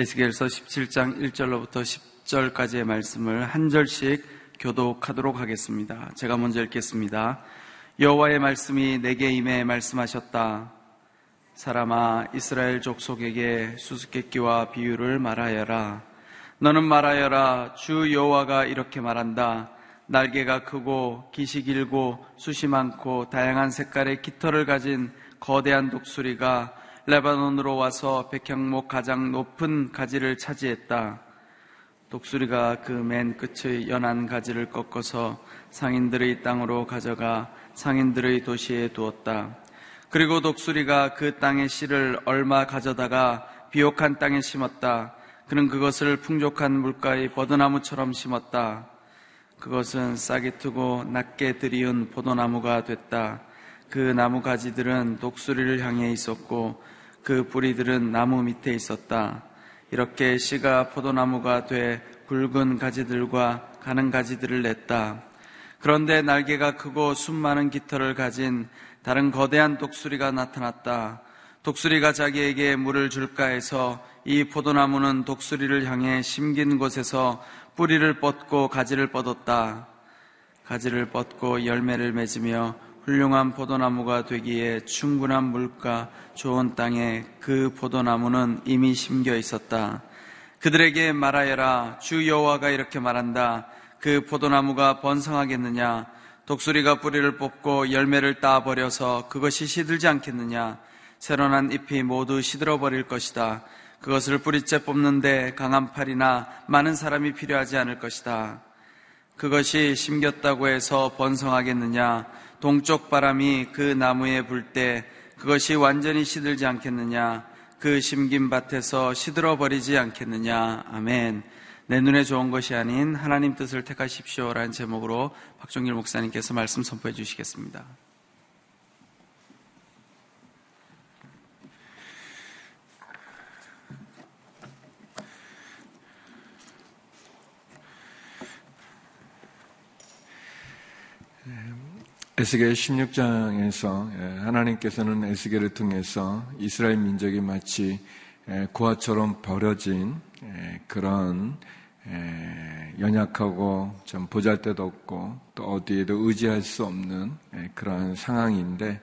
에스겔서 17장 1절로부터 10절까지의 말씀을 한 절씩 교독하도록 하겠습니다. 제가 먼저 읽겠습니다. 여호와의 말씀이 내게 임해 말씀하셨다. 사람아 이스라엘 족속에게 수수께끼와 비유를 말하여라. 너는 말하여라. 주 여호와가 이렇게 말한다. 날개가 크고 기시 길고 숱이 많고 다양한 색깔의 깃털을 가진 거대한 독수리가 레바논으로 와서 백향목 가장 높은 가지를 차지했다. 독수리가 그 맨 끝의 연한 가지를 꺾어서 상인들의 땅으로 가져가 상인들의 도시에 두었다. 그리고 독수리가 그 땅의 씨를 얼마 가져다가 비옥한 땅에 심었다. 그는 그것을 풍족한 물가의 버드나무처럼 심었다. 그것은 싹이 트고 낮게 들이운 포도나무가 됐다. 그 나무 가지들은 독수리를 향해 있었고 그 뿌리들은 나무 밑에 있었다. 이렇게 씨가 포도나무가 돼 굵은 가지들과 가는 가지들을 냈다. 그런데 날개가 크고 숨 많은 깃털을 가진 다른 거대한 독수리가 나타났다. 독수리가 자기에게 물을 줄까 해서 이 포도나무는 독수리를 향해 심긴 곳에서 뿌리를 뻗고 가지를 뻗었다. 가지를 뻗고 열매를 맺으며 훌륭한 포도나무가 되기에 충분한 물과 좋은 땅에 그 포도나무는 이미 심겨 있었다. 그들에게 말하여라. 주 여호와가 이렇게 말한다. 그 포도나무가 번성하겠느냐? 독수리가 뿌리를 뽑고 열매를 따 버려서 그것이 시들지 않겠느냐? 새로 난 잎이 모두 시들어 버릴 것이다. 그것을 뿌리째 뽑는데 강한 팔이나 많은 사람이 필요하지 않을 것이다. 그것이 심겼다고 해서 번성하겠느냐? 동쪽 바람이 그 나무에 불 때 그것이 완전히 시들지 않겠느냐? 그 심긴 밭에서 시들어 버리지 않겠느냐? 아멘. 내 눈에 좋은 것이 아닌 하나님 뜻을 택하십시오라는 제목으로 박종길 목사님께서 말씀 선포해 주시겠습니다. 에스겔 16장에서 예, 하나님께서는 에스겔을 통해서 이스라엘 민족이 마치 예, 고아처럼 버려진 예, 그런 연약하고 좀 보잘데도 없고 또 어디에도 의지할 수 없는 그런 상황인데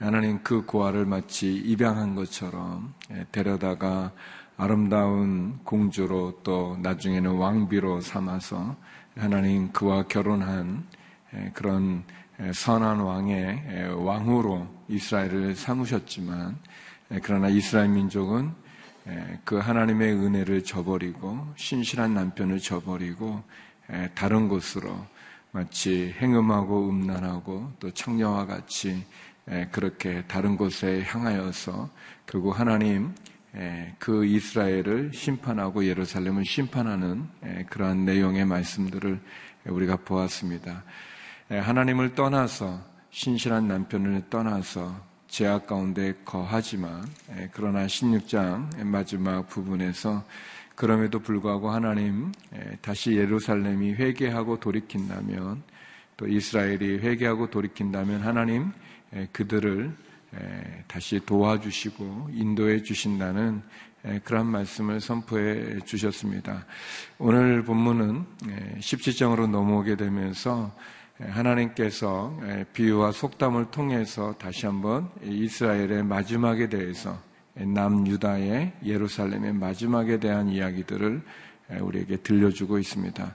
하나님 그 고아를 마치 입양한 것처럼 데려다가 아름다운 공주로 또 나중에는 왕비로 삼아서 하나님 그와 결혼한 그런 선한 왕의 왕으로 이스라엘을 삼으셨지만 그러나 이스라엘 민족은 그 하나님의 은혜를 저버리고 신실한 남편을 저버리고 다른 곳으로 마치 행음하고 음란하고 또 청녀와 같이 그렇게 다른 곳에 향하여서 결국 하나님 그 이스라엘을 심판하고 예루살렘을 심판하는 그러한 내용의 말씀들을 우리가 보았습니다. 예, 하나님을 떠나서 신실한 남편을 떠나서 제약 가운데 거하지만 예, 그러나 16장 마지막 부분에서 그럼에도 불구하고 하나님 예, 다시 예루살렘이 회개하고 돌이킨다면 또 이스라엘이 회개하고 돌이킨다면 하나님 그들을 다시 도와주시고 인도해 주신다는 그런 말씀을 선포해 주셨습니다. 오늘 본문은 17장으로 넘어오게 되면서 하나님께서 비유와 속담을 통해서 다시 한번 이스라엘의 마지막에 대해서 남유다의 예루살렘의 마지막에 대한 이야기들을 우리에게 들려주고 있습니다.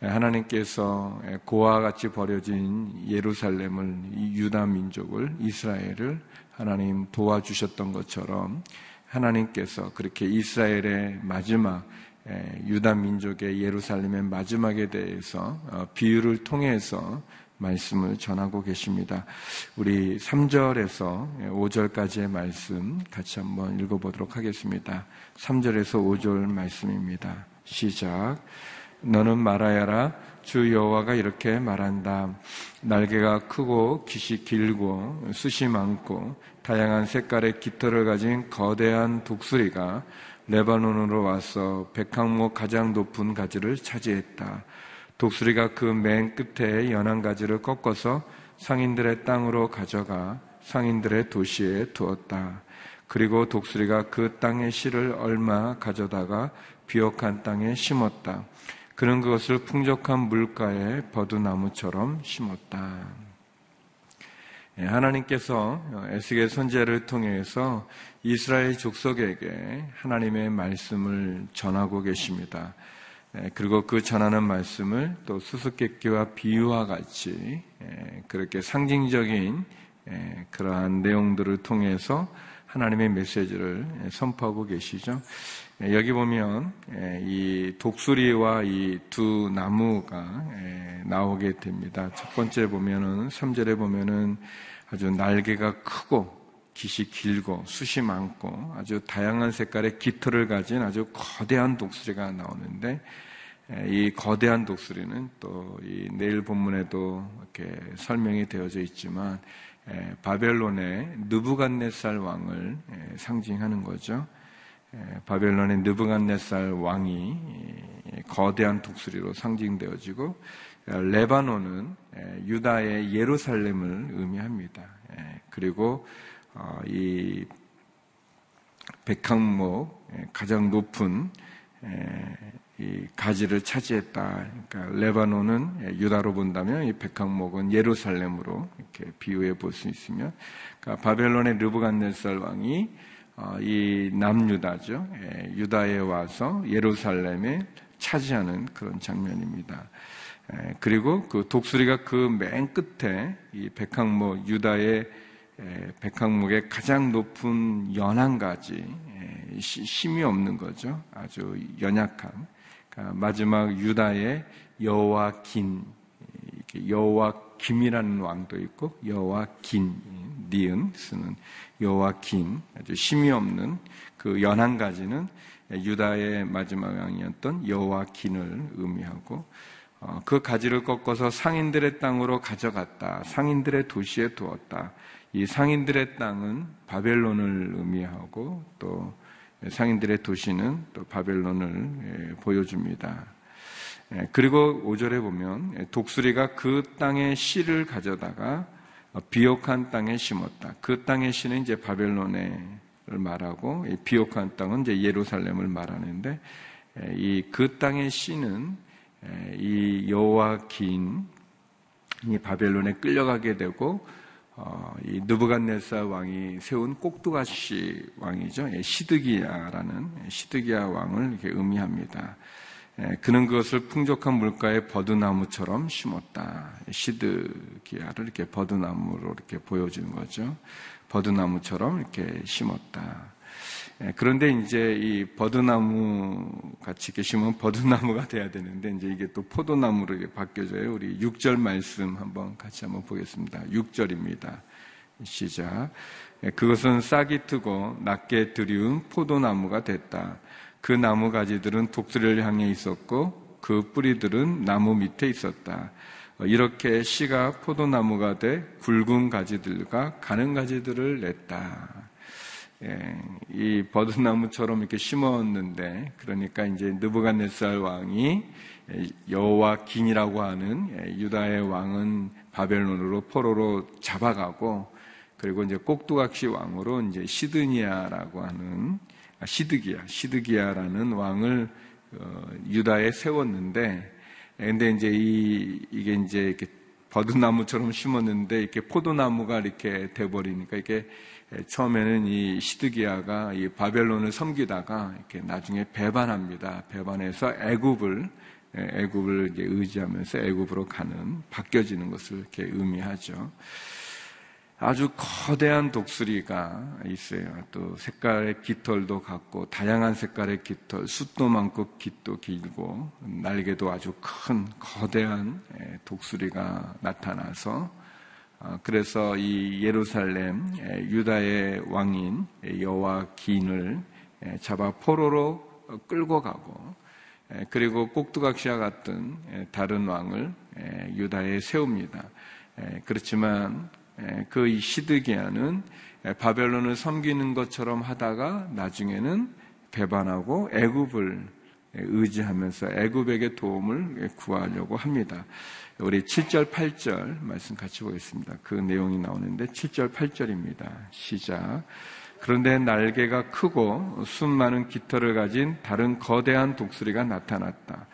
하나님께서 고와 같이 버려진 예루살렘을 유다 민족을 이스라엘을 하나님 도와주셨던 것처럼 하나님께서 그렇게 이스라엘의 마지막 유다 민족의 예루살렘의 마지막에 대해서 어, 비유를 통해서 말씀을 전하고 계십니다. 우리 3절에서 5절까지의 말씀 같이 한번 읽어보도록 하겠습니다. 3절에서 5절 말씀입니다. 시작. 너는 말하여라. 주 여호와가 이렇게 말한다. 날개가 크고 깃이 길고 숱이 많고 다양한 색깔의 깃털을 가진 거대한 독수리가 레바논으로 와서 백항목 가장 높은 가지를 차지했다. 독수리가 그 맨 끝에 연한 가지를 꺾어서 상인들의 땅으로 가져가 상인들의 도시에 두었다. 그리고 독수리가 그 땅의 씨를 얼마 가져다가 비옥한 땅에 심었다. 그는 그것을 풍족한 물가에 버드나무처럼 심었다. 예, 하나님께서 에스겔 선제를 통해서 이스라엘 족속에게 하나님의 말씀을 전하고 계십니다. 예, 그리고 그 전하는 말씀을 또 수수께끼와 비유와 같이 예, 그렇게 상징적인 그러한 내용들을 통해서 하나님의 메시지를 선포하고 계시죠. 여기 보면 이 독수리와 이 두 나무가 나오게 됩니다. 첫 번째 보면은 3절에 보면은 아주 날개가 크고 깃이 길고 숱이 많고 아주 다양한 색깔의 깃털을 가진 아주 거대한 독수리가 나오는데 이 거대한 독수리는 또 이 내일 본문에도 이렇게 설명이 되어져 있지만 바벨론의 느부갓네살 왕을 상징하는 거죠. 바벨론의 느부갓네살 왕이 거대한 독수리로 상징되어지고 레바논은 유다의 예루살렘을 의미합니다. 그리고 어, 이 백항목 가장 높은 이 가지를 차지했다. 그러니까 레바논은 유다로 본다면 이 백항목은 예루살렘으로 이렇게 비유해 볼 수 있으며, 그러니까 바벨론의 르브간네살 왕이 어, 이 남유다죠. 유다에 와서 예루살렘에 차지하는 그런 장면입니다. 그리고 그 독수리가 그 맨 끝에 이 백항목 유다의 백항목의 가장 높은 연한 가지 힘이 없는 거죠. 아주 연약한 그러니까 마지막 유다의 여호와 긴 여호와 김이라는 왕도 있고 여호와 긴 니은 쓰는 여호와 긴 아주 힘이 없는 그 연한 가지는 유다의 마지막 왕이었던 여호와 긴을 의미하고 어, 그 가지를 꺾어서 상인들의 땅으로 가져갔다. 상인들의 도시에 두었다. 이 상인들의 땅은 바벨론을 의미하고 또 상인들의 도시는 또 바벨론을 예, 보여줍니다. 예, 그리고 5절에 보면 예, 독수리가 그 땅의 씨를 가져다가 비옥한 땅에 심었다. 그 땅의 씨는 이제 바벨론을 말하고 비옥한 땅은 이제 예루살렘을 말하는데 이 그 땅의 씨는 이 여호와 긴이 바벨론에 끌려가게 되고 어, 이 느부갓네살 왕이 세운 꼭두가시 왕이죠. 시드기야라는 시드기야 왕을 이렇게 의미합니다. 그는 그것을 풍족한 물가에 버드나무처럼 심었다. 시드기야를 이렇게 버드나무로 이렇게 보여주는 거죠. 버드나무처럼 이렇게 심었다. 예, 그런데 이제 이 버드나무 같이 계시면 버드나무가 돼야 되는데 이제 이게 또 포도나무로 바뀌어져요. 우리 6절 말씀 한번 같이 한번 보겠습니다. 6절입니다. 시작. 예, 그것은 싹이 트고 낮게 들이운 포도나무가 됐다. 그 나무 가지들은 독수리를 향해 있었고 그 뿌리들은 나무 밑에 있었다. 어, 이렇게 씨가 포도나무가 돼 굵은 가지들과 가는 가지들을 냈다. 예, 이 버드나무처럼 이렇게 심었는데 그러니까 이제 느부갓네살 왕이 여호와 긴이라고 하는 예, 유다의 왕은 바벨론으로 포로로 잡아가고 그리고 이제 꼭두각시 왕으로 이제 시드니아라고 하는 아, 시드기야 시드기야라는 왕을 어, 유다에 세웠는데 근데 이제 이 이게 이제 이렇게 버드나무처럼 심었는데 이렇게 포도나무가 이렇게 돼버리니까 이게 처음에는 이 시드기야가 이 바벨론을 섬기다가 이렇게 나중에 배반합니다. 배반해서 애굽을 애굽을 이제 의지하면서 애굽으로 가는 바뀌어지는 것을 이렇게 의미하죠. 아주 거대한 독수리가 있어요. 또 색깔의 깃털도 같고 다양한 색깔의 깃털, 숫도 많고 깃도 길고 날개도 아주 큰 거대한 독수리가 나타나서 어, 그래서 이 예루살렘 유다의 왕인 여호와 긴을 잡아 포로로 끌고 가고 그리고 꼭두각시와 같은 다른 왕을 유다에 세웁니다. 그렇지만 그 시드기야는 바벨론을 섬기는 것처럼 하다가 나중에는 배반하고 애굽을 의지하면서 애굽에게 도움을 구하려고 합니다. 우리 7절, 8절 말씀 같이 보겠습니다. 그 내용이 나오는데 7절, 8절입니다. 시작. 그런데 날개가 크고 숨 많은 깃털을 가진 다른 거대한 독수리가 나타났다.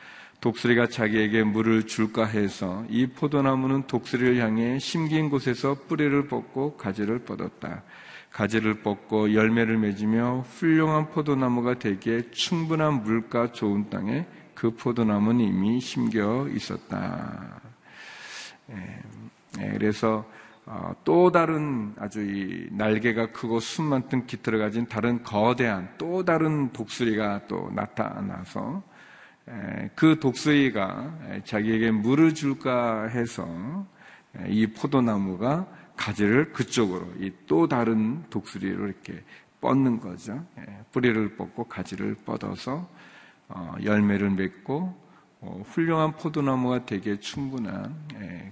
독수리가 자기에게 물을 줄까 해서 이 포도나무는 독수리를 향해 심긴 곳에서 뿌리를 뽑고 가지를 뻗었다. 가지를 뻗고 열매를 맺으며 훌륭한 포도나무가 되기에 충분한 물과 좋은 땅에 그 포도나무는 이미 심겨 있었다. 예, 예, 그래서 어, 또 다른 아주 이 날개가 크고 숨 많던 깃털을 가진 다른 거대한 또 다른 독수리가 또 나타나서 그 독수리가 자기에게 물을 줄까 해서 이 포도나무가 가지를 그쪽으로 이 또 다른 독수리로 이렇게 뻗는 거죠. 뿌리를 뻗고 가지를 뻗어서 어, 열매를 맺고 어, 훌륭한 포도나무가 되기에 충분한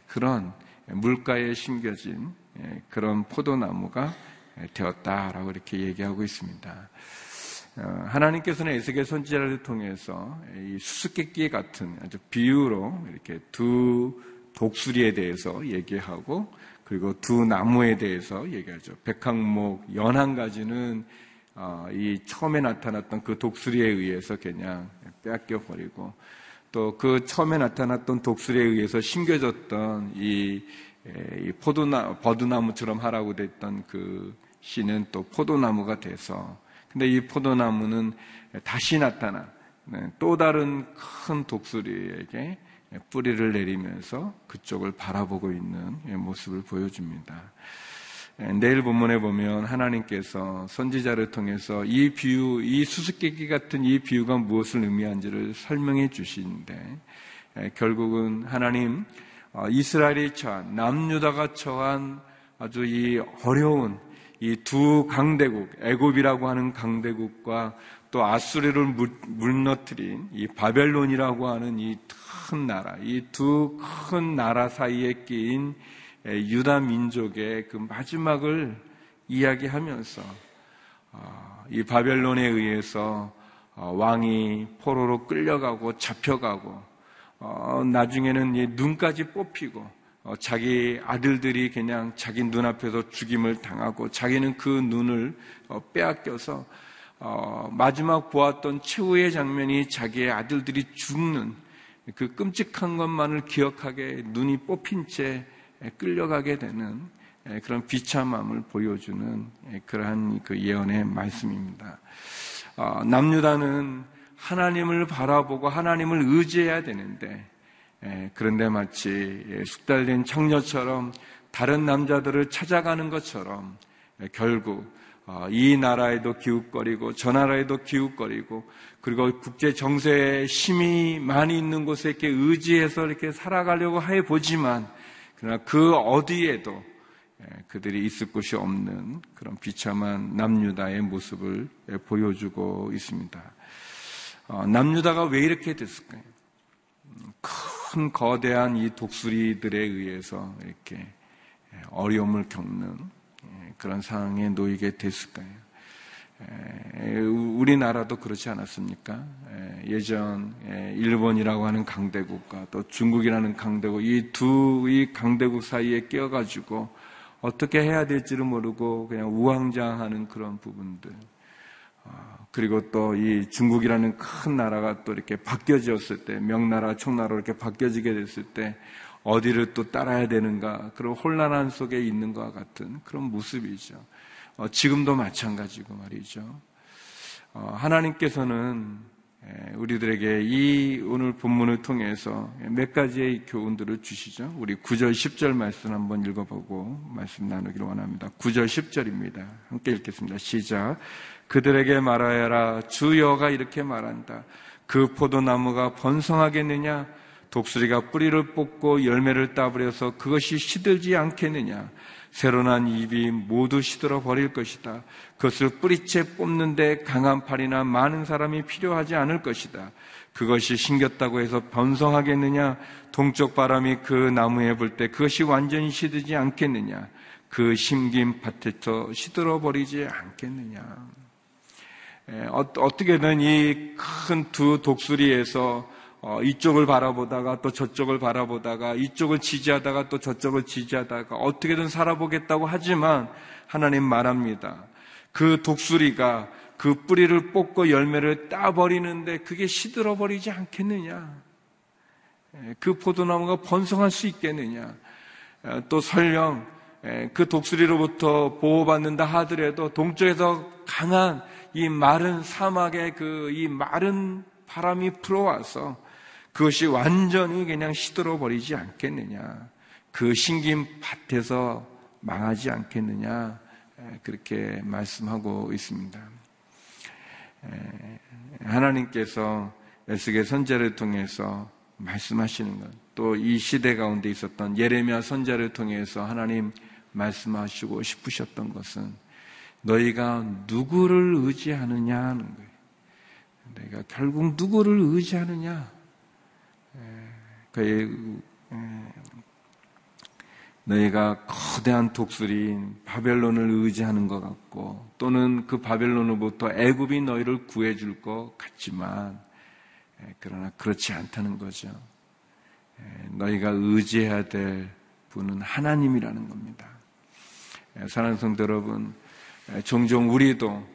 그런 물가에 심겨진 그런 포도나무가 되었다라고 이렇게 얘기하고 있습니다. 어, 하나님께서는 에스겔 선지자를 통해서 이 수수께끼 같은 아주 비유로 이렇게 두 독수리에 대해서 얘기하고 그리고 두 나무에 대해서 얘기하죠. 백항목 연한 가지는 어, 이 처음에 나타났던 그 독수리에 의해서 그냥 빼앗겨 버리고 또 그 처음에 나타났던 독수리에 의해서 심겨졌던 이, 이 포도나 버드나무처럼 하라고 됐던 그 씨는 또 포도나무가 돼서 근데 이 포도나무는 다시 나타난 네, 또 다른 큰 독수리에게 뿌리를 내리면서 그쪽을 바라보고 있는 모습을 보여줍니다. 네, 내일 본문에 보면 하나님께서 선지자를 통해서 이 비유, 이 수수께끼 같은 이 비유가 무엇을 의미한지를 설명해 주시는데 네, 결국은 하나님 어, 이스라엘이 처한 남유다가 처한 아주 이 어려운 이 두 강대국, 애굽이라고 하는 강대국과 또 아수리를 물러뜨린 이 바벨론이라고 하는 이 큰 나라, 이 두 큰 나라 사이에 끼인 유다 민족의 그 마지막을 이야기하면서 아, 이 바벨론에 의해서 어, 왕이 포로로 끌려가고 잡혀가고 어, 나중에는 눈까지 뽑히고 어, 자기 아들들이 그냥 자기 눈앞에서 죽임을 당하고 자기는 그 눈을 어, 빼앗겨서 어, 마지막 보았던 최후의 장면이 자기의 아들들이 죽는 그 끔찍한 것만을 기억하게 눈이 뽑힌 채 끌려가게 되는 그런 비참함을 보여주는 그러한 그 예언의 말씀입니다. 남유다는 하나님을 바라보고 하나님을 의지해야 되는데 예, 그런데 마치 예, 숙달된 청녀처럼 다른 남자들을 찾아가는 것처럼 예, 결국 어, 이 나라에도 기웃거리고 저 나라에도 기웃거리고 그리고 국제 정세에 힘이 많이 있는 곳에 이렇게 의지해서 이렇게 살아가려고 해 보지만 그러나 그 어디에도 그들이 있을 곳이 없는 그런 비참한 남유다의 모습을 보여주고 있습니다. 어, 남유다가 왜 이렇게 됐을까요? 큰 거대한 이 독수리들에 의해서 이렇게 어려움을 겪는 그런 상황에 놓이게 됐을까요? 우리나라도 그렇지 않았습니까? 예전 일본이라고 하는 강대국과 또 중국이라는 강대국 이 두이 강대국 사이에 끼어가지고 어떻게 해야 될지를 모르고 그냥 우왕좌왕하는 그런 부분들. 아, 그리고 또 이 중국이라는 큰 나라가 또 이렇게 바뀌어졌을 때, 명나라, 총나라로 이렇게 바뀌어지게 됐을 때, 어디를 또 따라야 되는가, 그런 혼란한 속에 있는 것과 같은 그런 모습이죠. 어, 지금도 마찬가지고 말이죠. 어, 하나님께서는 우리들에게 이 오늘 본문을 통해서 몇 가지의 교훈들을 주시죠. 우리 9절, 10절 말씀 한번 읽어보고 말씀 나누기를 원합니다. 9절, 10절입니다. 함께 읽겠습니다. 시작. 그들에게 말하여라. 주여가 이렇게 말한다. 그 포도나무가 번성하겠느냐? 독수리가 뿌리를 뽑고 열매를 따버려서 그것이 시들지 않겠느냐? 새로 난 잎이 모두 시들어 버릴 것이다. 그것을 뿌리채 뽑는데 강한 팔이나 많은 사람이 필요하지 않을 것이다. 그것이 심겼다고 해서 번성하겠느냐? 동쪽 바람이 그 나무에 불 때 그것이 완전히 시들지 않겠느냐? 그 심긴 밭에서 시들어 버리지 않겠느냐? 예, 어, 어떻게든 이 큰 두 독수리에서 어, 이쪽을 바라보다가 또 저쪽을 바라보다가 이쪽을 지지하다가 또 저쪽을 지지하다가 어떻게든 살아보겠다고 하지만 하나님 말합니다. 그 독수리가 그 뿌리를 뽑고 열매를 따버리는데 그게 시들어버리지 않겠느냐? 그 포도나무가 번성할 수 있겠느냐? 또 설령 그 독수리로부터 보호받는다 하더라도 동쪽에서 강한 이 마른 사막의 그 이 마른 바람이 불어와서 그것이 완전히 그냥 시들어 버리지 않겠느냐. 그 신긴 밭에서 망하지 않겠느냐. 그렇게 말씀하고 있습니다. 하나님께서 에스겔 선제를 통해서 말씀하시는 것, 또 이 시대 가운데 있었던 예레미야 선자를 통해서 하나님 말씀하시고 싶으셨던 것은 너희가 누구를 의지하느냐 하는 거예요. 내가 결국 누구를 의지하느냐? 그 너희가 거대한 독수리인 바벨론을 의지하는 것 같고 또는 그 바벨론으로부터 애굽이 너희를 구해줄 것 같지만 그러나 그렇지 않다는 거죠. 너희가 의지해야 될 분은 하나님이라는 겁니다. 사랑하는 성도 여러분, 종종 우리도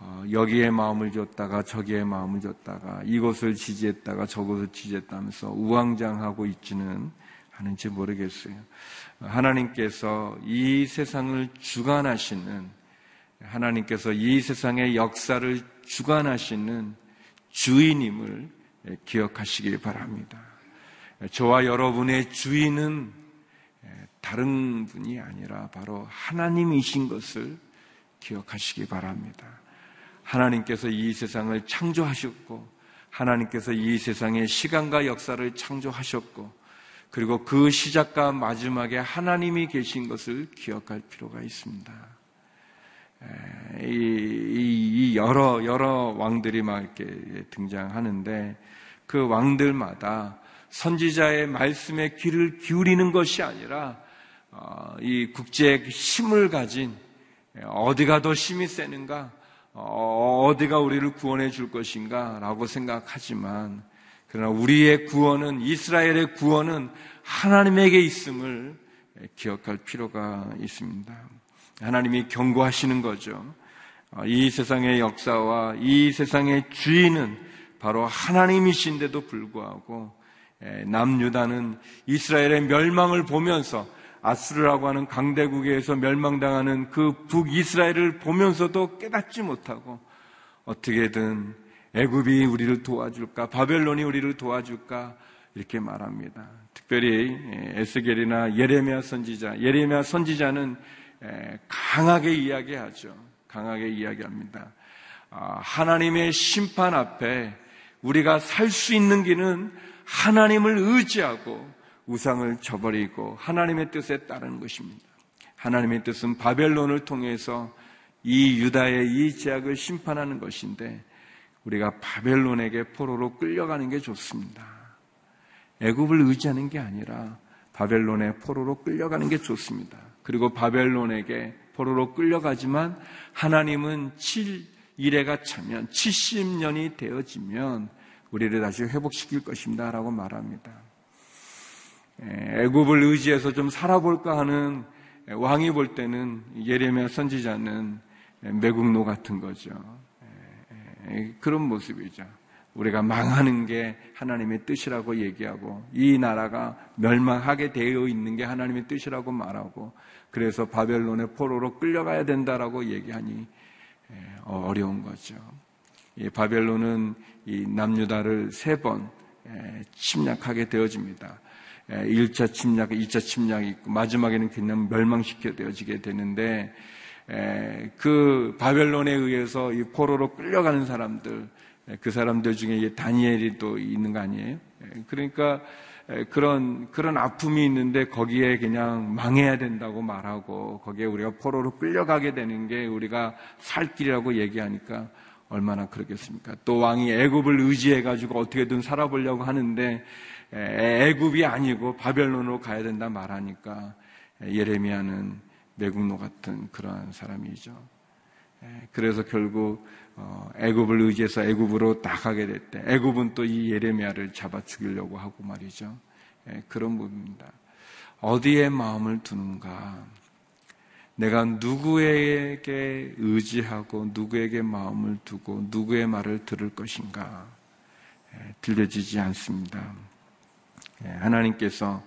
어, 여기에 마음을 줬다가 저기에 마음을 줬다가 이곳을 지지했다가 저곳을 지지했다면서 우왕장하고 있지는 않은지 모르겠어요. 하나님께서 이 세상을 주관하시는 하나님께서 이 세상의 역사를 주관하시는 주인임을 기억하시길 바랍니다. 저와 여러분의 주인은 다른 분이 아니라 바로 하나님이신 것을 기억하시기 바랍니다. 하나님께서 이 세상을 창조하셨고, 하나님께서 이 세상의 시간과 역사를 창조하셨고, 그리고 그 시작과 마지막에 하나님이 계신 것을 기억할 필요가 있습니다. 이, 이, 이 여러, 여러 왕들이 막 이렇게 등장하는데, 그 왕들마다 선지자의 말씀에 귀를 기울이는 것이 아니라, 어, 이 국제의 힘을 가진 어디가 더 힘이 세는가? 어, 어디가 우리를 구원해 줄 것인가? 라고 생각하지만, 그러나 우리의 구원은, 이스라엘의 구원은 하나님에게 있음을 기억할 필요가 있습니다. 하나님이 경고하시는 거죠. 어, 이 세상의 역사와 이 세상의 주인은 바로 하나님이신데도 불구하고 남유다는 이스라엘의 멸망을 보면서 아수르라고 하는 강대국에서 멸망당하는 그 북이스라엘을 보면서도 깨닫지 못하고 어떻게든 애굽이 우리를 도와줄까 바벨론이 우리를 도와줄까 이렇게 말합니다. 특별히 에스겔이나 예레미야 선지자 예레미야 선지자는 강하게 이야기하죠. 강하게 이야기합니다. 아, 하나님의 심판 앞에 우리가 살 수 있는 길은 하나님을 의지하고 우상을 저버리고 하나님의 뜻에 따르는 것입니다. 하나님의 뜻은 바벨론을 통해서 이 유다의 이 제약을 심판하는 것인데 우리가 바벨론에게 포로로 끌려가는 게 좋습니다. 애굽을 의지하는 게 아니라 바벨론의 포로로 끌려가는 게 좋습니다. 그리고 바벨론에게 포로로 끌려가지만 하나님은 7일에가 차면 70년이 되어지면 우리를 다시 회복시킬 것입니다. 라고 말합니다. 애굽을 의지해서 좀 살아볼까 하는 왕이 볼 때는 예레미야 선지자는 매국노 같은 거죠. 그런 모습이죠. 우리가 망하는 게 하나님의 뜻이라고 얘기하고 이 나라가 멸망하게 되어 있는 게 하나님의 뜻이라고 말하고 그래서 바벨론의 포로로 끌려가야 된다라고 얘기하니 어려운 거죠. 바벨론은 이 남유다를 세 번 침략하게 되어집니다. 1차 침략, 2차 침략이 있고 마지막에는 그냥 멸망시켜 되어지게 되는데 그 바벨론에 의해서 이 포로로 끌려가는 사람들 그 사람들 중에 다니엘이 또 있는 거 아니에요? 그러니까 그런 그런 아픔이 있는데 거기에 그냥 망해야 된다고 말하고 거기에 우리가 포로로 끌려가게 되는 게 우리가 살 길이라고 얘기하니까 얼마나 그러겠습니까? 또 왕이 애굽을 의지해 가지고 어떻게든 살아보려고 하는데 애굽이 아니고 바벨론으로 가야 된다 말하니까 예레미야는 매국노 같은 그러한 사람이죠. 그래서 결국 어, 애굽을 의지해서 애굽으로 나가게 됐대. 애굽은 또 이 예레미야를 잡아 죽이려고 하고 말이죠. 그런 부분입니다. 어디에 마음을 두는가? 내가 누구에게 의지하고 누구에게 마음을 두고 누구의 말을 들을 것인가 예, 들려지지 않습니다. 예, 하나님께서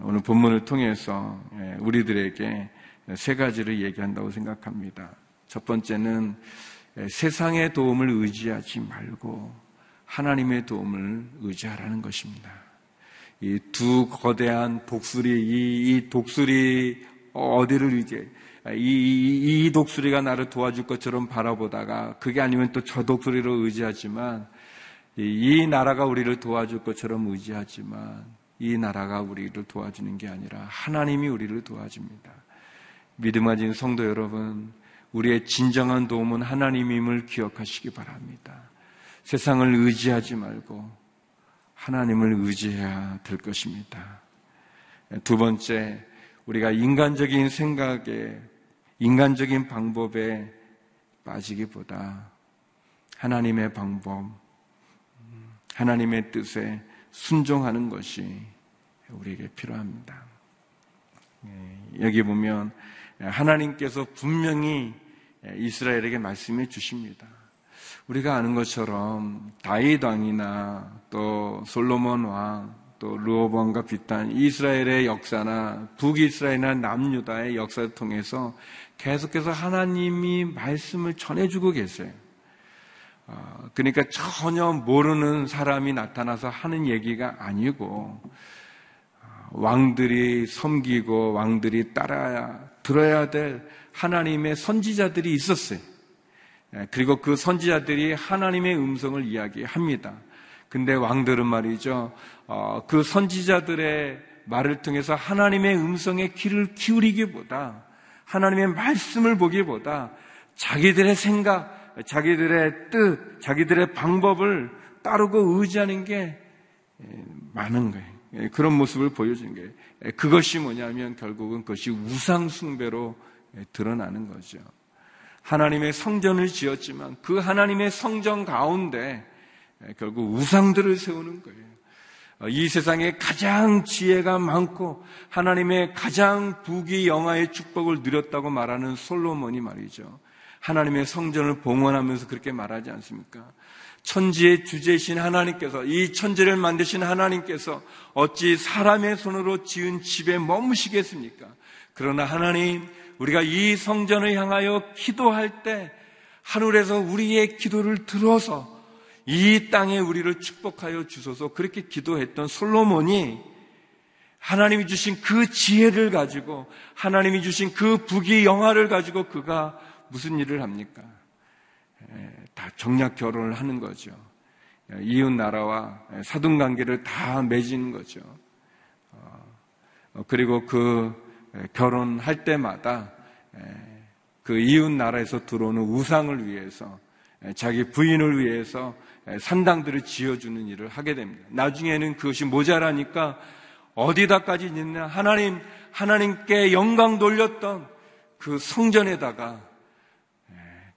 오늘 본문을 통해서 예, 우리들에게 세 가지를 얘기한다고 생각합니다. 첫 번째는 세상의 도움을 의지하지 말고 하나님의 도움을 의지하라는 것입니다. 이 두 거대한 독수리, 이, 이 독수리 어디를 의지해? 이, 이, 이, 독수리가 나를 도와줄 것처럼 바라보다가 그게 아니면 또 저 독수리로 의지하지만 이, 이 나라가 우리를 도와줄 것처럼 의지하지만 이 나라가 우리를 도와주는 게 아니라 하나님이 우리를 도와줍니다. 믿음 가진 성도 여러분, 우리의 진정한 도움은 하나님임을 기억하시기 바랍니다. 세상을 의지하지 말고 하나님을 의지해야 될 것입니다. 두 번째, 우리가 인간적인 생각에, 인간적인 방법에 빠지기보다 하나님의 방법, 하나님의 뜻에 순종하는 것이 우리에게 필요합니다. 예, 여기 보면 하나님께서 분명히 이스라엘에게 말씀해 주십니다. 우리가 아는 것처럼 다윗 왕이나 또 솔로몬 왕, 또 르호보암과 비슷한 이스라엘의 역사나 북이스라엘이나 남유다의 역사를 통해서 계속해서 하나님이 말씀을 전해주고 계세요. 어, 그러니까 전혀 모르는 사람이 나타나서 하는 얘기가 아니고 어, 왕들이 섬기고 왕들이 따라야 들어야 될 하나님의 선지자들이 있었어요. 예, 그리고 그 선지자들이 하나님의 음성을 이야기합니다. 근데 왕들은 말이죠, 어, 그 선지자들의 말을 통해서 하나님의 음성에 귀를 기울이기보다 하나님의 말씀을 보기보다 자기들의 생각, 자기들의 뜻, 자기들의 방법을 따르고 의지하는 게 예, 많은 거예요. 예, 그런 모습을 보여주는. 예, 그것이 뭐냐면 결국은 그것이 우상숭배로 드러나는 거죠. 하나님의 성전을 지었지만 그 하나님의 성전 가운데 결국 우상들을 세우는 거예요. 어, 이 세상에 가장 지혜가 많고 하나님의 가장 부귀 영화의 축복을 누렸다고 말하는 솔로몬이 말이죠. 하나님의 성전을 봉헌하면서 그렇게 말하지 않습니까? 천지의 주제이신 하나님께서 이 천지를 만드신 하나님께서 어찌 사람의 손으로 지은 집에 머무시겠습니까? 그러나 하나님 우리가 이 성전을 향하여 기도할 때 하늘에서 우리의 기도를 들어서 이 땅에 우리를 축복하여 주소서 그렇게 기도했던 솔로몬이 하나님이 주신 그 지혜를 가지고 하나님이 주신 그 부귀 영화를 가지고 그가 무슨 일을 합니까? 다 정략 결혼을 하는 거죠. 이웃 나라와 사돈 관계를 다 맺는 거죠. 어, 그리고 그 결혼할 때마다 그 이웃 나라에서 들어오는 우상을 위해서 자기 부인을 위해서 산당들을 지어주는 일을 하게 됩니다. 나중에는 그것이 모자라니까 어디다까지 있냐 하나님 하나님께 영광 돌렸던 그 성전에다가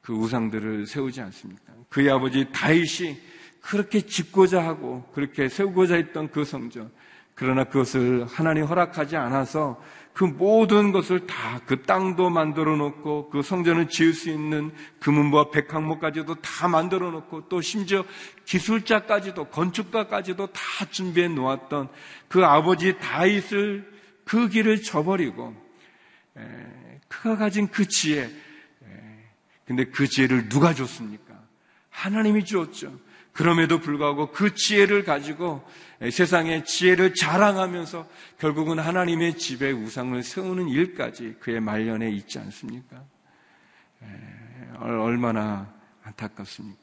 그 우상들을 세우지 않습니까? 그의 아버지 다윗이 그렇게 짓고자 하고 그렇게 세우고자 했던 그 성전. 그러나 그것을 하나님 허락하지 않아서 그 모든 것을 다 그 땅도 만들어 놓고 그 성전을 지을 수 있는 금은보와 백항목까지도 다 만들어 놓고 또 심지어 기술자까지도 건축가까지도 다 준비해 놓았던 그 아버지 다윗을 그 길을 저버리고 그가 가진 그 지혜 근데 그 지혜를 누가 줬습니까? 하나님이 주었죠. 그럼에도 불구하고 그 지혜를 가지고 세상의 지혜를 자랑하면서 결국은 하나님의 집에 우상을 세우는 일까지 그의 말년에 있지 않습니까? 얼마나 안타깝습니까?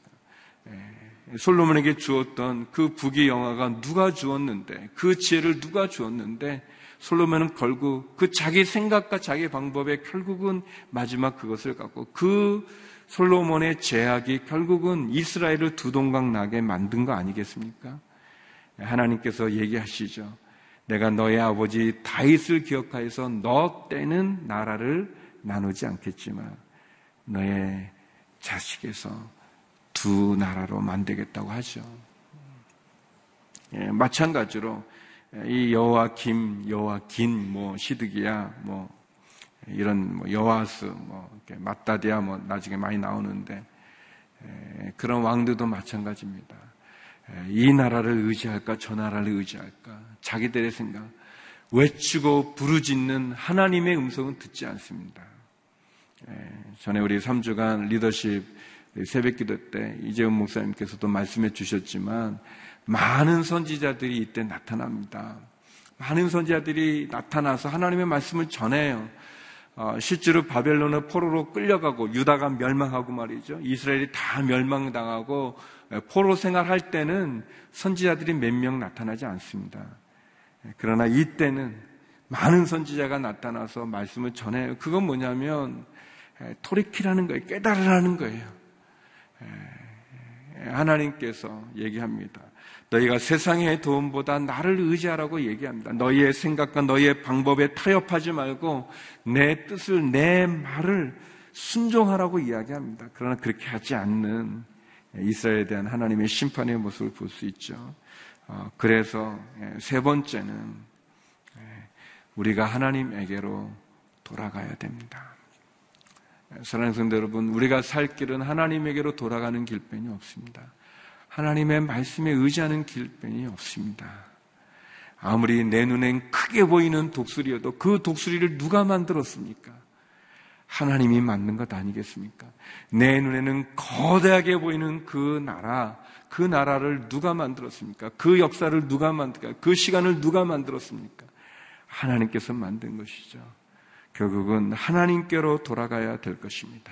솔로몬에게 주었던 그 부귀 영화가 누가 주었는데 그 지혜를 누가 주었는데 솔로몬은 결국 그 자기 생각과 자기 방법에 결국은 마지막 그것을 갖고 그 솔로몬의 제약이 결국은 이스라엘을 두 동강 나게 만든 거 아니겠습니까? 하나님께서 얘기하시죠. 내가 너의 아버지 다윗을 기억하여서 너 때는 나라를 나누지 않겠지만 너의 자식에서 두 나라로 만들겠다고 하죠. 예, 마찬가지로 이 여호와 김, 여호와 긴, 뭐 시드기야, 뭐 이런 뭐 여와스, 뭐뭐 나중에 많이 나오는데 그런 왕들도 마찬가지입니다. 이 나라를 의지할까 저 나라를 의지할까 자기들의 생각 외치고 부르짖는 하나님의 음성은 듣지 않습니다. 전에 우리 3주간 리더십 새벽 기도 때 이재훈 목사님께서도 말씀해 주셨지만 많은 선지자들이 이때 나타납니다. 많은 선지자들이 나타나서 하나님의 말씀을 전해요. 어, 실제로 바벨론의 포로로 끌려가고 유다가 멸망하고 말이죠. 이스라엘이 다 멸망당하고 포로 생활할 때는 선지자들이 몇 명 나타나지 않습니다. 그러나 이때는 많은 선지자가 나타나서 말씀을 전해요. 그건 뭐냐면 토리키라는 거예요. 깨달으라는 거예요. 하나님께서 얘기합니다. 너희가 세상의 도움보다 나를 의지하라고 얘기합니다. 너희의 생각과 너희의 방법에 타협하지 말고 내 뜻을, 내 말을 순종하라고 이야기합니다. 그러나 그렇게 하지 않는 이스라엘에 대한 하나님의 심판의 모습을 볼 수 있죠. 어, 그래서 예, 세 번째는 예, 우리가 하나님에게로 돌아가야 됩니다. 예, 사랑하는 성도 여러분, 우리가 살 길은 하나님에게로 돌아가는 길뿐이 없습니다. 하나님의 말씀에 의지하는 길뿐이 없습니다. 아무리 내 눈엔 크게 보이는 독수리여도 그 독수리를 누가 만들었습니까? 하나님이 만든 것 아니겠습니까? 내 눈에는 거대하게 보이는 그 나라, 그 나라를 누가 만들었습니까? 그 역사를 누가 만들까? 그 시간을 누가 만들었습니까? 하나님께서 만든 것이죠. 결국은 하나님께로 돌아가야 될 것입니다.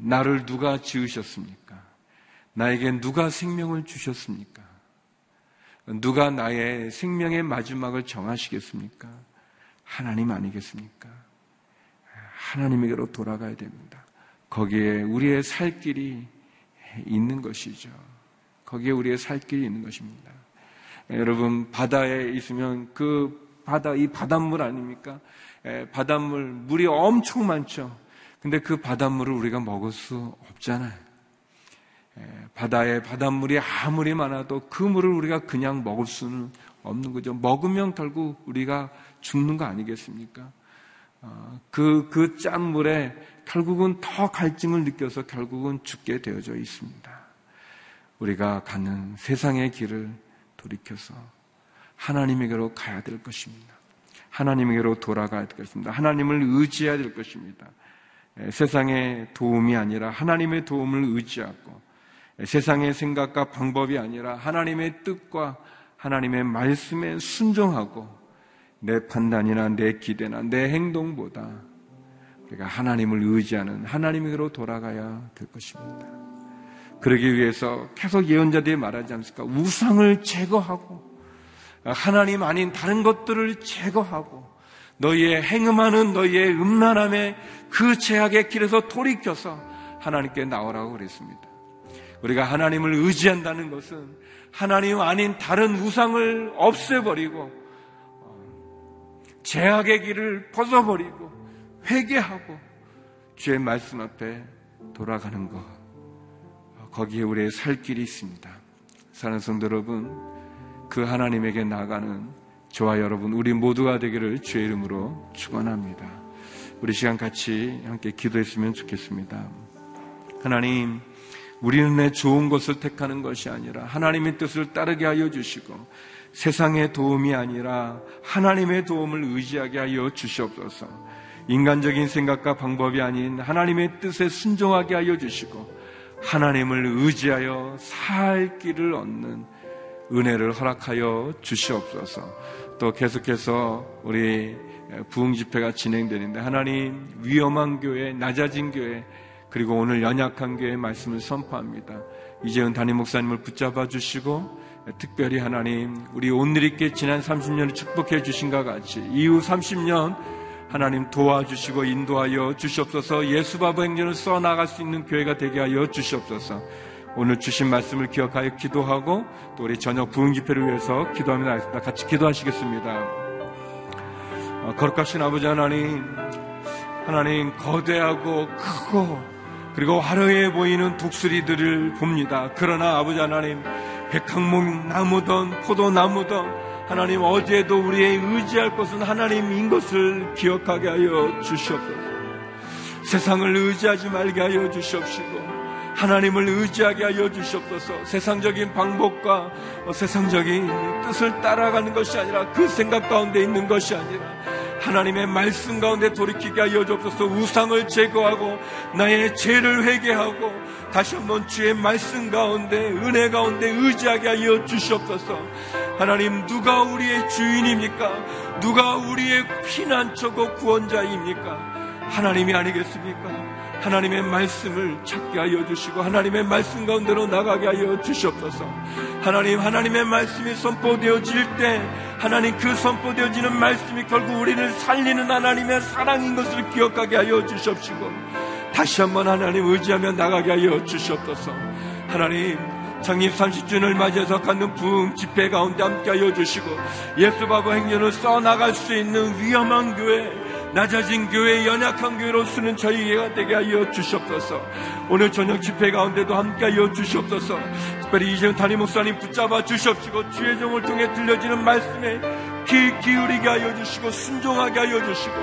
나를 누가 지으셨습니까? 나에게 누가 생명을 주셨습니까? 누가 나의 생명의 마지막을 정하시겠습니까? 하나님 아니겠습니까? 하나님에게로 돌아가야 됩니다. 거기에 우리의 살 길이 있는 것이죠. 거기에 우리의 살 길이 있는 것입니다. 여러분, 바다에 있으면 그 바다, 이 바닷물 아닙니까? 바닷물, 물이 엄청 많죠. 근데 그 바닷물을 우리가 먹을 수 없잖아요. 바다에 바닷물이 아무리 많아도 그 물을 우리가 그냥 먹을 수는 없는 거죠. 먹으면 결국 우리가 죽는 거 아니겠습니까? 어, 그, 그 짠 물에 결국은 더 갈증을 느껴서 결국은 죽게 되어져 있습니다. 우리가 가는 세상의 길을 돌이켜서 하나님에게로 가야 될 것입니다. 하나님에게로 돌아가야 될 것입니다. 하나님을 의지해야 될 것입니다. 세상의 도움이 아니라 하나님의 도움을 의지하고 세상의 생각과 방법이 아니라 하나님의 뜻과 하나님의 말씀에 순종하고 내 판단이나 내 기대나 내 행동보다 우리가 하나님을 의지하는 하나님에게로 돌아가야 될 것입니다. 그러기 위해서 계속 예언자들이 말하지 않습니까? 우상을 제거하고 하나님 아닌 다른 것들을 제거하고 너희의 행음하는 너희의 음란함의 그 죄악의 길에서 돌이켜서 하나님께 나오라고 그랬습니다. 우리가 하나님을 의지한다는 것은 하나님 아닌 다른 우상을 없애버리고 제약의 길을 벗어버리고 회개하고 주의 말씀 앞에 돌아가는 것 거기에 우리의 살 길이 있습니다. 사랑하는 성도 여러분 그 하나님에게 나가는 저와 여러분 우리 모두가 되기를 주의 이름으로 축원합니다. 우리 시간 같이 함께 기도했으면 좋겠습니다. 하나님 우리는 내 좋은 것을 택하는 것이 아니라 하나님의 뜻을 따르게 하여 주시고 세상의 도움이 아니라 하나님의 도움을 의지하게 하여 주시옵소서. 인간적인 생각과 방법이 아닌 하나님의 뜻에 순종하게 하여 주시고 하나님을 의지하여 살 길을 얻는 은혜를 허락하여 주시옵소서. 또 계속해서 우리 부흥 집회가 진행되는데 하나님 위험한 교회, 낮아진 교회 그리고 오늘 연약한 교회의 말씀을 선포합니다. 이재은 담임 목사님을 붙잡아 주시고 특별히 하나님 우리 있게 지난 30년을 축복해 주신 것 같이 이후 30년 하나님 도와주시고 인도하여 주시옵소서 예수바보 행전을 써나갈 수 있는 교회가 되게 하여 주시옵소서 오늘 주신 말씀을 기억하여 기도하고 또 우리 저녁 부흥 집회를 위해서 기도하며 나겠습니다. 같이 기도하시겠습니다. 어, 거룩하신 아버지 하나님 하나님 거대하고 크고 그리고 화려해 보이는 독수리들을 봅니다. 그러나 아버지 하나님 백항목 나무든 포도나무든 하나님 어제도 우리의 의지할 것은 하나님인 것을 기억하게 하여 주시옵소서. 세상을 의지하지 말게 하여 주시옵시고 하나님을 의지하게 하여 주시옵소서. 세상적인 방법과 세상적인 뜻을 따라가는 것이 아니라 그 생각 가운데 있는 것이 아니라 하나님의 말씀 가운데 돌이키게 하여 주옵소서 우상을 제거하고 나의 죄를 회개하고 다시 한번 주의 말씀 가운데 은혜 가운데 의지하게 하여 주시옵소서 하나님 누가 우리의 주인입니까? 누가 우리의 피난처고 구원자입니까? 하나님이 아니겠습니까? 하나님의 말씀을 찾게 하여 주시고 하나님의 말씀 가운데로 나가게 하여 주시옵소서. 하나님 하나님의 말씀이 선포되어질 때 하나님 그 선포되어지는 말씀이 결국 우리를 살리는 하나님의 사랑인 것을 기억하게 하여 주시옵시고 다시 한번 하나님 의지하며 나가게 하여 주시옵소서. 하나님 창립 30주년을 맞이해서 갖는 부흥 집회 가운데 함께하여 주시고 예수 바보 행전을 써나갈 수 있는 위험한 교회 낮아진 교회, 연약한 교회로 쓰는 저희가 되게 하여 주시옵소서. 오늘 저녁 집회 가운데도 함께 하여 주시옵소서. 특별히 이재훈 담임 목사님 붙잡아 주시옵시고 주의 종을 통해 들려지는 말씀에 귀 기울이게 하여 주시고 순종하게 하여 주시고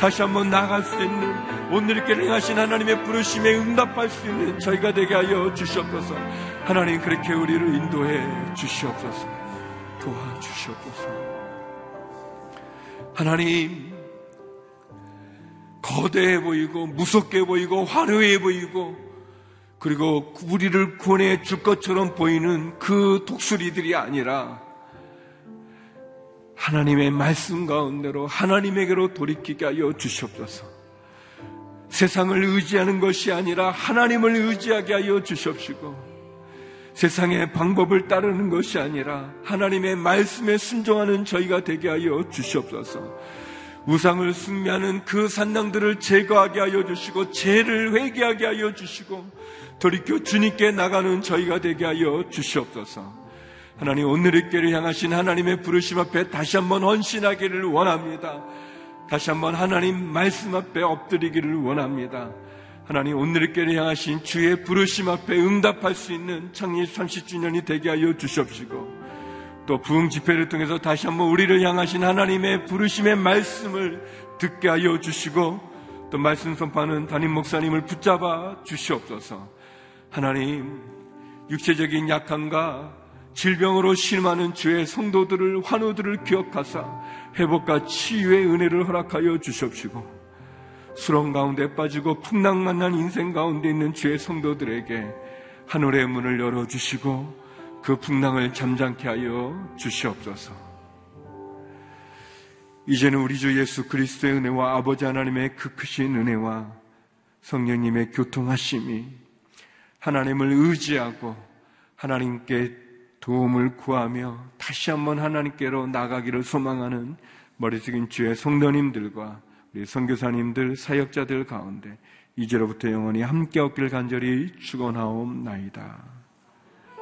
다시 한번 나아갈 수 있는 오늘 이렇게 행하신 하나님의 부르심에 응답할 수 있는 저희가 되게 하여 주시옵소서. 하나님 그렇게 우리를 인도해 주시옵소서. 도와주시옵소서. 하나님 거대해 보이고 무섭게 보이고 화려해 보이고 그리고 우리를 구원해 줄 것처럼 보이는 그 독수리들이 아니라 하나님의 말씀 가운데로 하나님에게로 돌이키게 하여 주시옵소서. 세상을 의지하는 것이 아니라 하나님을 의지하게 하여 주시옵시고 세상의 방법을 따르는 것이 아니라 하나님의 말씀에 순종하는 저희가 되게 하여 주시옵소서. 우상을 숭배하는 그 산당들을 제거하게 하여 주시고 죄를 회개하게 하여 주시고 돌이켜 주님께 나가는 저희가 되게 하여 주시옵소서. 하나님 오늘의 교를 향하신 하나님의 부르심 앞에 다시 한번 헌신하기를 원합니다. 다시 한번 하나님 말씀 앞에 엎드리기를 원합니다. 하나님 오늘의 교를 향하신 주의 부르심 앞에 응답할 수 있는 창립 30주년이 되게 하여 주시옵시고 또 부흥 집회를 통해서 다시 한번 우리를 향하신 하나님의 부르심의 말씀을 듣게 하여 주시고 또 말씀 선파는 담임 목사님을 붙잡아 주시옵소서. 하나님 육체적인 약함과 질병으로 심하는 주의 성도들을 환우들을 기억하사 회복과 치유의 은혜를 허락하여 주시옵시고 수렁 가운데 빠지고 풍랑 만난 인생 가운데 있는 주의 성도들에게 하늘의 문을 열어주시고 그 풍랑을 잠잠케 하여 주시옵소서. 이제는 우리 주 예수 그리스도의 은혜와 아버지 하나님의 그 크신 은혜와 성령님의 교통하심이 하나님을 의지하고 하나님께 도움을 구하며 다시 한번 하나님께로 나가기를 소망하는 머리 숙인 주의 성도님들과 우리 선교사님들, 사역자들 가운데 이제로부터 영원히 함께 없기를 간절히 축원하옵나이다.